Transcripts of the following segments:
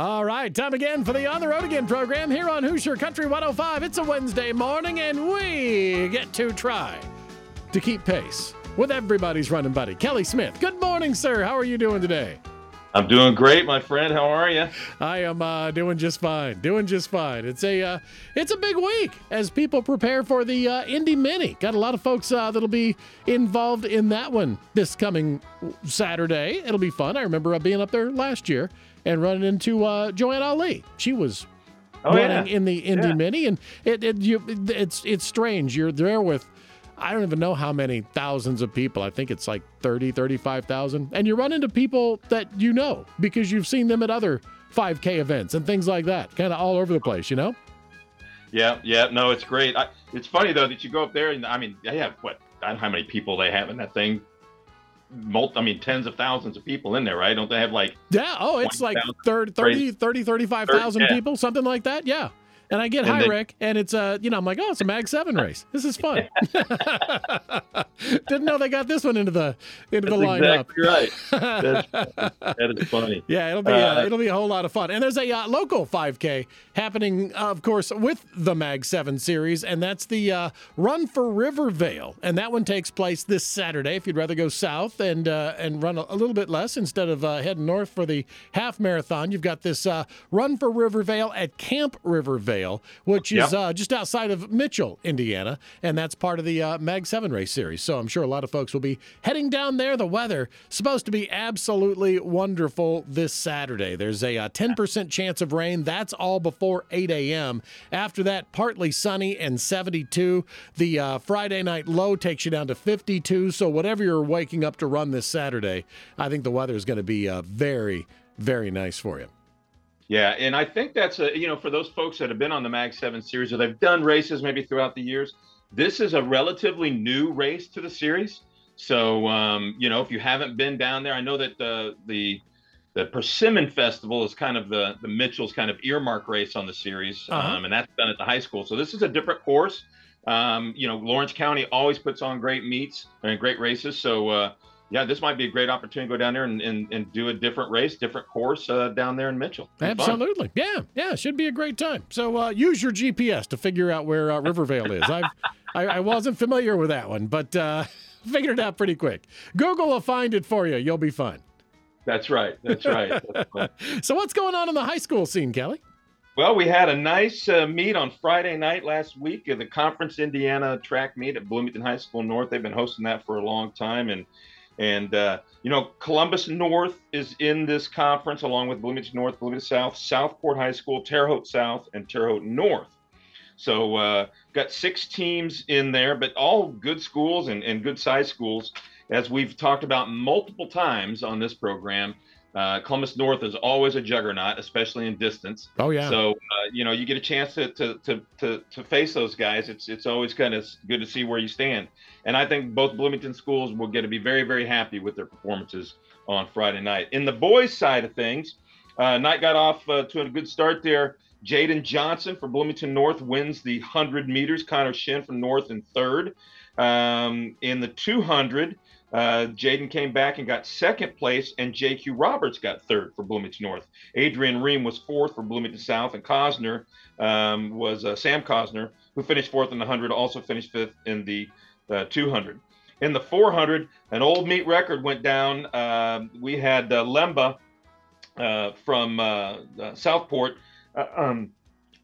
All right, time again for the On the Road Again program here on Hoosier Country 105. It's a Wednesday morning, and we get to try to keep pace with everybody's running buddy, Kelly Smith. Good morning, sir. How are you doing today? I'm doing great, my friend. How are you? I am uh, doing just fine. Doing just fine. It's a uh, it's a big week as people prepare for the uh, Indy Mini. Got a lot of folks uh, that'll be involved in that one this coming Saturday. It'll be fun. I remember uh, being up there last year and running into uh, Joanne Ali. She was Oh, running yeah. in the Indy Yeah. Mini, and it, it you, it's it's strange. You're there with I don't even know how many thousands of people. I think it's like 30, 35,000. And you run into people that you know because you've seen them at other 5K events and things like that, kind of all over the place, you know? Yeah, yeah. No, it's great. I, it's funny though that you go up there and I mean, they have what? I don't know how many people they have in that thing. Multi, I mean, tens of thousands of people in there, right? Don't they have like? Yeah. Oh, it's like 20,000 30, 30, 30 35,000 yeah. people, something like that. Yeah. And I get And Rick, and it's uh, you know, I'm like, oh, it's a Mag Seven race. This is fun. Didn't know they got this one into the into the lineup. exactly right. That's, that is funny. Yeah, it'll be uh, Uh, it'll be a whole lot of fun. And there's a uh, local 5K happening, uh, of course, with the Mag Seven series, and that's the uh, Run for Rivervale, and that one takes place this Saturday. If you'd rather go south and uh, and run a, a little bit less instead of uh, heading north for the half marathon, you've got this uh, Run for Rivervale at Camp Rivervale, which is Yep. uh, just outside of Mitchell, Indiana, and that's part of the uh, Mag Seven race series. So I'm sure a lot of folks will be heading down there. The weather supposed to be absolutely wonderful this Saturday. There's a uh, 10% chance of rain. That's all before 8 a.m. After that, partly sunny and 72. The uh, Friday night low takes you down to 52. So whatever you're waking up to run this Saturday, I think the weather is going to be uh, very, very nice for you. Yeah, and I think that's a you know for those folks that have been on the Mag Seven series or they've done races maybe throughout the years, this is a relatively new race to the series. So um, you know if you haven't been down there, I know that the the the Persimmon Festival is kind of the the Mitchell's kind of earmark race on the series, Uh-huh. um, and that's done at the high school. So this is a different course. Um, you know, Lawrence County always puts on great meets and great races. So uh, yeah, this might be a great opportunity to go down there and, and, and do a different race, different course uh, down there in Mitchell. Be fun. Absolutely. Yeah. Yeah. Should be a great time. So uh, use your GPS to figure out where uh, Rivervale is. I've, I, I wasn't familiar with that one, but uh, figured it out pretty quick. Google will find it for you. You'll be fine. That's right. That's right. That's. So, what's going on in the high school scene, Kelly? Well, we had a nice uh, meet on Friday night last week at the Conference Indiana track meet at Bloomington High School North. They've been hosting that for a long time, and and uh, you know Columbus North is in this conference along with Bloomington North, Bloomington South, Southport High School, Terre Haute South, and Terre Haute North. So uh, got six teams in there, but all good schools and, and good size schools. As we've talked about multiple times on this program, uh, Columbus North is always a juggernaut, especially in distance. Oh, yeah. So uh, you know, you get a chance to, to to to to face those guys. It's it's always kind of good to see where you stand. And I think both Bloomington schools will get to be very very happy with their performances on Friday night. In the boys' side of things, uh, night got off uh, to a good start there. Jaden Johnson for Bloomington North wins the 100 meters. Connor Shin from North in third. Um, in the 200, uh, Jaden came back and got second place, and JQ Roberts got third for Bloomington North. Adrian Ream was fourth for Bloomington South, and Cosner um, was uh, Sam Cosner, who finished fourth in the 100, also finished fifth in the uh, 200. In the 400, an old meet record went down. Um we had uh, Lemba uh, from uh, Southport. Uh, um,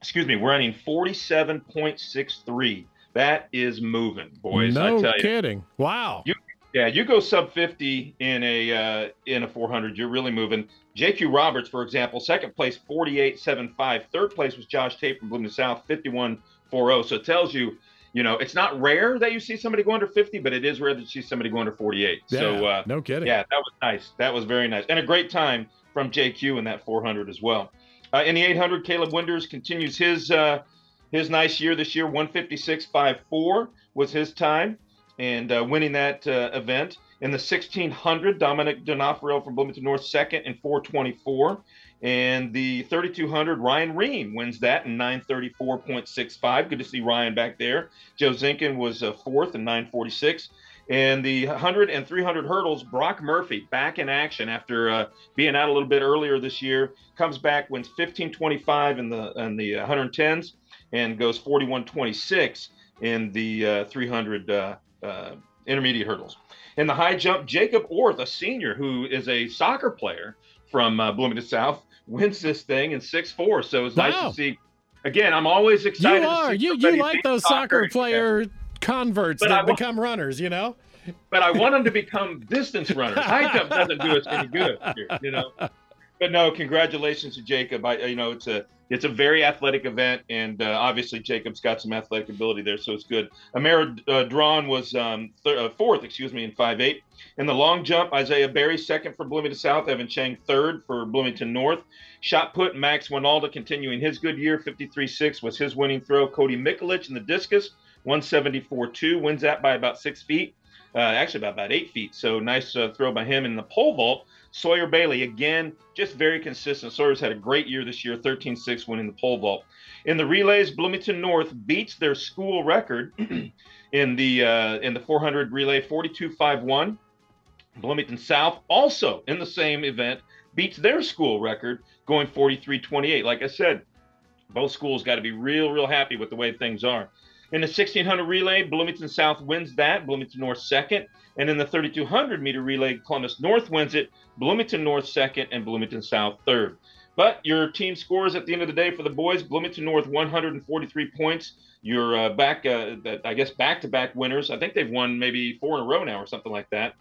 excuse me, running 47.63. That is moving, boys. I no kidding. Wow. You- Yeah, you go sub 50 in a uh, in a 400, you're really moving. JQ Roberts, for example, second place 48.75. Third place was Josh Tate from Bloomington South 51.40. So it tells you, you know, it's not rare that you see somebody go under 50, but it is rare that you see somebody go under 48. so uh, no kidding. yeah, that was nice. That was very nice, and a great time from JQ in that 400 as well. Uh, in the 800, Caleb Winders continues his uh, his nice year this year. 156.54 was his time, and uh, winning that uh, event. In the 1600, Dominic D'Onofrio from Bloomington North second in 424. And the 3200, Ryan Ream wins that in 934.65. Good to see Ryan back there. Joe Zinkin was uh, fourth in 946. And the 100 and 300 hurdles, Brock Murphy back in action after uh, being out a little bit earlier this year. Comes back, wins 15.25 in the in the 110s, and goes 41.26 in the uh, 300 uh, intermediate hurdles. In the high jump, Jacob Orth, a senior who is a soccer player from uh, Bloomington South, wins this thing in six four. So it's wow. nice to see. Again, I'm always excited. You are. you you like those soccer, soccer player converts but that become runners, you know? But I want them to become distance runners. High jump doesn't do us any good, here, you know? But no, congratulations to Jacob. I, you know, it's a it's a very athletic event, and uh, obviously Jacob's got some athletic ability there, so it's good. Amara uh, Drawn was um, uh, fourth, excuse me, in five eight. In the long jump, Isaiah Berry second for Bloomington South, Evan Chang third for Bloomington North. Shot put, Max Winalda continuing his good year, 53-6 was his winning throw. Cody Mikulich in the discus 174.2, wins that by about six feet, uh, actually about, about eight feet. So nice uh, throw by him in the pole vault. Sawyer Bailey, again, just very consistent. Sawyer's had a great year this year, 13 6 winning the pole vault. In the relays, Bloomington North beats their school record in the uh, in the 400 relay, 42-5-1. Bloomington South, also in the same event, beats their school record, going 43-28. Like I said, both schools got to be real, real happy with the way things are. In the 1600 relay, Bloomington South wins that, Bloomington North second. And in the 3200 meter relay, Columbus North wins it, Bloomington North second, and Bloomington South third. But your team scores at the end of the day for the boys Bloomington North 143 points. You're uh, back, uh, I guess, back to back winners. I think they've won maybe four in a row now or something like that.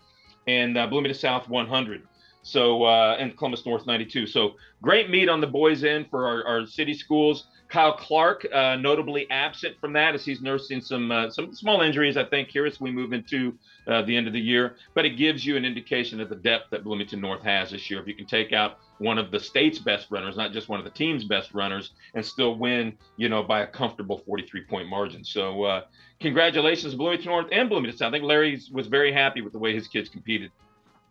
And uh, Bloomington South 100. So, uh, and Columbus North 92. So, great meet on the boys' end for our, our city schools. Kyle Clark, uh, notably absent from that as he's nursing some uh, some small injuries, I think, here as we move into uh, the end of the year. But it gives you an indication of the depth that Bloomington North has this year. If you can take out one of the state's best runners, not just one of the team's best runners, and still win, you know, by a comfortable 43 point margin. So, uh, congratulations, Bloomington North and Bloomington South. I think Larry was very happy with the way his kids competed.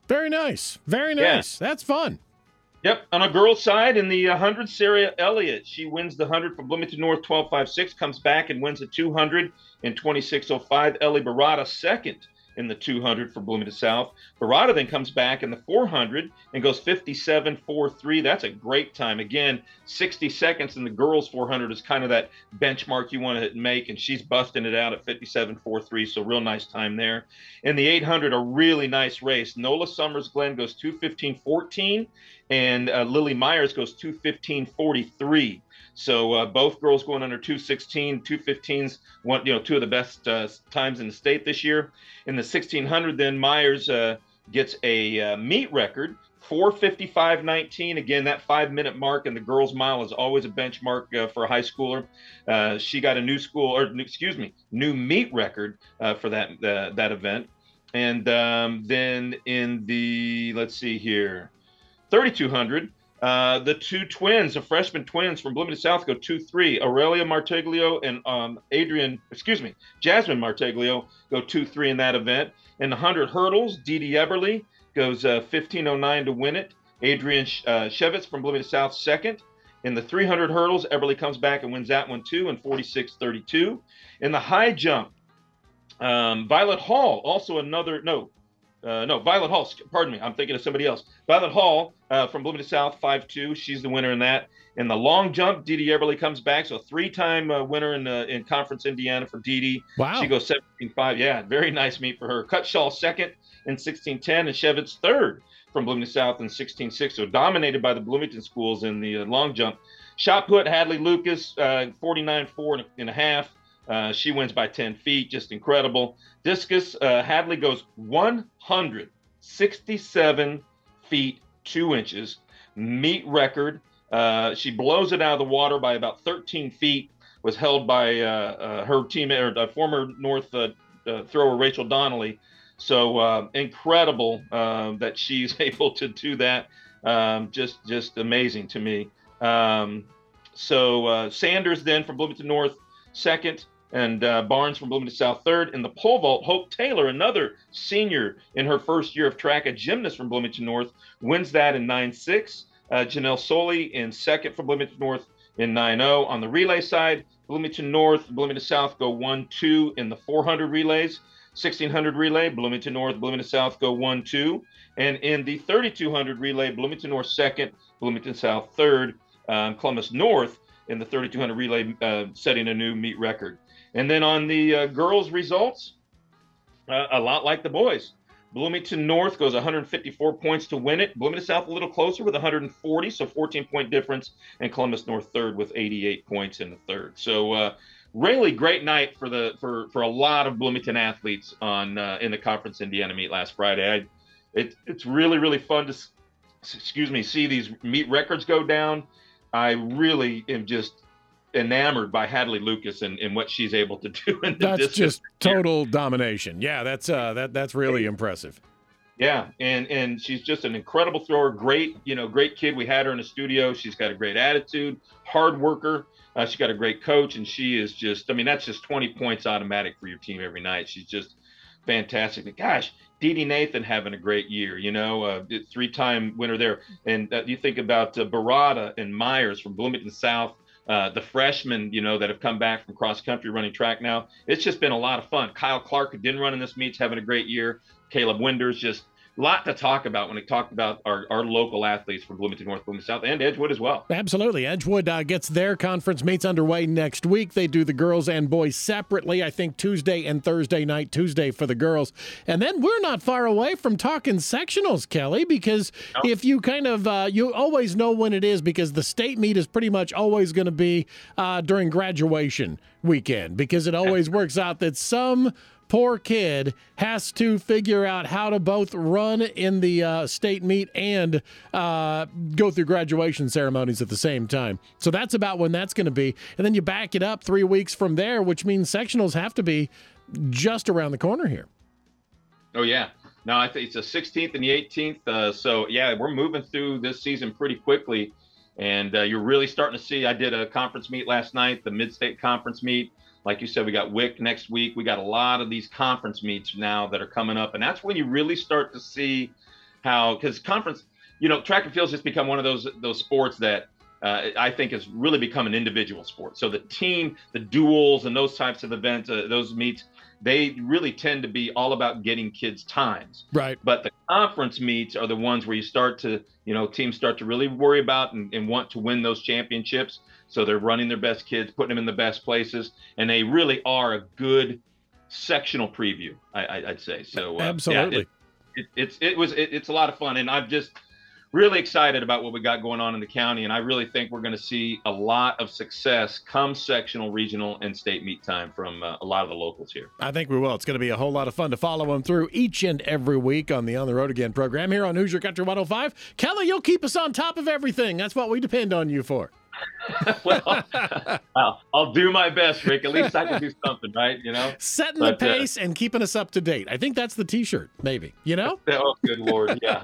Very nice. Very nice. Yeah. That's fun. Yep. On a girl's side, in the uh, 100, Sarah Elliott, she wins the 100 for Bloomington North 12.56, comes back and wins the 200 in 26.05. Ellie Barada, second in the 200 for Bloomington South. Barada then comes back in the 400 and goes 57.43. That's a great time. Again, 60 seconds in the girls 400 is kind of that benchmark you want to make, and she's busting it out at 57.43. So real nice time there. In the 800, a really nice race. Nola Summers Glenn goes 215.14, and uh, Lily Myers goes 215.43. So uh, both girls going under 216, 215s, one, you know, two of the best uh, times in the state this year. In the 1600, then Myers uh, gets a uh, meet record, 455.19. Again, that five minute mark in the girls' mile is always a benchmark uh, for a high schooler. Uh, she got a new school, or excuse me, new meet record for that that event. And um, then in the let's see here, 3200. Uh, the two twins, the freshman twins from Bloomington South, go 2 3. Aurelia Martiglio and um, Adrian, excuse me, Jasmine Martiglio go 2 3 in that event. In the 100 hurdles, Dee Dee Eberly goes uh, 15.09 to win it. Adrian uh, Shevitz from Bloomington South, second. In the 300 hurdles, Eberly comes back and wins that one too in 46.32. In the high jump, um, Violet Hall, also another, no, uh, no, Violet Hall. Pardon me, I'm thinking of somebody else. Violet Hall uh, from Bloomington South, five two. She's the winner in that. In the long jump, Dee Dee Eberly comes back, so three-time uh, winner in uh, in Conference Indiana for Dee Dee. Wow. She goes 17-5. Yeah, very nice meet for her. Cutshaw second in 16-10, and Shevitz third from Bloomington South in 16-6. So dominated by the Bloomington schools in the uh, long jump. Shot put Hadley Lucas, 49-4 uh, and a half. Uh, she wins by 10 feet, just incredible. Discus, uh, Hadley goes 167 feet, 2 inches, meet record. Uh, she blows it out of the water by about 13 feet, was held by uh, uh, her teammate, or former North thrower Rachel Donnelly. So incredible that she's able to do that. Um, just, just amazing to me. Um, so Sanders then from Bloomington North second and uh, Barnes from Bloomington South third. In the pole vault, Hope Taylor, another senior in her first year of track, a gymnast from Bloomington North, wins that in 9 6. Uh, Janelle Soley in second from Bloomington North in 9 0. On the relay side, Bloomington North, Bloomington South go 1 2 in the 400 relays. 1600 relay, Bloomington North, Bloomington South go 1 2. And in the 3200 relay, Bloomington North second, Bloomington South third, um, Columbus North in the 3200 relay uh, setting a new meet record. And then on the uh, girls' results, uh, a lot like the boys. Bloomington North goes 154 points to win it. Bloomington South a little closer with 140, so 14 point difference, and Columbus North third with 88 points in the third. So uh, really great night for the for for a lot of Bloomington athletes on uh, in the Conference Indiana meet last Friday. I, it, it's really really fun to excuse me see these meet records go down. I really am just enamored by Hadley Lucas and, and what she's able to do. In the that's just total domination. Yeah, that's uh, that that's really impressive. Yeah, and and she's just an incredible thrower. Great, you know, great kid. We had her in the studio. She's got a great attitude, hard worker. Uh, she's got a great coach, and she is just. I mean, that's just 20 points automatic for your team every night. She's just fantastic. Gosh, Dee Nathan having a great year. You know, uh, three-time winner there. And uh, you think about uh, Barada and Myers from Bloomington South uh, the freshmen, you know, that have come back from cross country running track now. It's just been a lot of fun. Kyle Clark, didn't run in this meet's having a great year. Caleb Winders, just lot to talk about when we talk about our, our local athletes from Bloomington North, Bloomington South, and Edgewood as well. Absolutely. Edgewood uh, gets their conference meets underway next week. They do the girls and boys separately, I think Tuesday and Thursday night, Tuesday for the girls. And then we're not far away from talking sectionals, Kelly, because no. if you kind of, uh, you always know when it is because the state meet is pretty much always going to be uh, during graduation weekend because it always works out that some poor kid has to figure out how to both run in the uh, state meet and uh, go through graduation ceremonies at the same time. So that's about when that's going to be. And then you back it up three weeks from there, which means sectionals have to be just around the corner here. Oh, yeah. No, I think it's the 16th and the 18th. Uh, so, yeah, we're moving through this season pretty quickly. And uh, you're really starting to see. I did a conference meet last night, the mid state conference meet. Like you said, we got WIC next week. We got a lot of these conference meets now that are coming up, and that's when you really start to see how because conference, you know, track and field's just become one of those those sports that uh, I think has really become an individual sport. So the team, the duels, and those types of events, uh, those meets, they really tend to be all about getting kids times. Right. But the conference meets are the ones where you start to, you know, teams start to really worry about and, and want to win those championships. So they're running their best kids, putting them in the best places, and they really are a good sectional preview. I, would say so. Uh, Absolutely. Yeah, it, it, it's it was it, it's a lot of fun, and I'm just really excited about what we got going on in the county, and I really think we're going to see a lot of success come sectional, regional, and state meet time from uh, a lot of the locals here. I think we will. It's going to be a whole lot of fun to follow them through each and every week on the On the Road Again program here on Hoosier Country 105. Kelly, you'll keep us on top of everything. That's what we depend on you for. well, I'll, I'll, do my best, Rick. At least I can do something, right? You know, setting but, the uh, pace uh, and keeping us up to date. I think that's the T-shirt, maybe. You know? oh, good lord, yeah,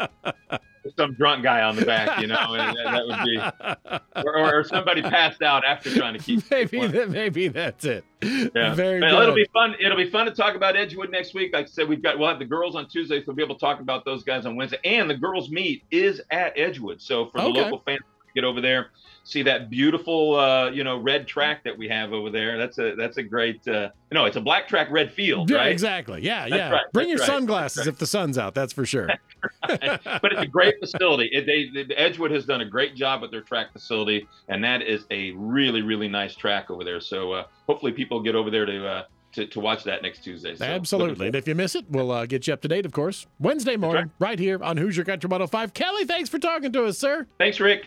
no. Some drunk guy on the back, you know, and that would be, or, or, somebody passed out after trying to keep. Maybe that, maybe that's it. Yeah, very. good. It'll be fun. It'll be fun to talk about Edgewood next week. Like I said, we've got we'll have the girls on Tuesday, so we'll be able to talk about those guys on Wednesday. And the girls' meet is at Edgewood, so for the okay. local fans get over there, see that beautiful, uh, you know, red track that we have over there. That's a that's a great. Uh, no, it's a black track, red field. Yeah, right? exactly. Yeah, that's yeah. Right. Bring that's your right. sunglasses if the sun's out. That's for sure. but it's a great facility. It, they, Edgewood has done a great job with their track facility, and that is a really really nice track over there. So uh, hopefully people get over there to uh, to, to watch that next Tuesday. So Absolutely. And if you miss it, we'll uh, get you up to date, of course, Wednesday morning, right. right here on Hoosier Country 105. Kelly, thanks for talking to us, sir. Thanks, Rick.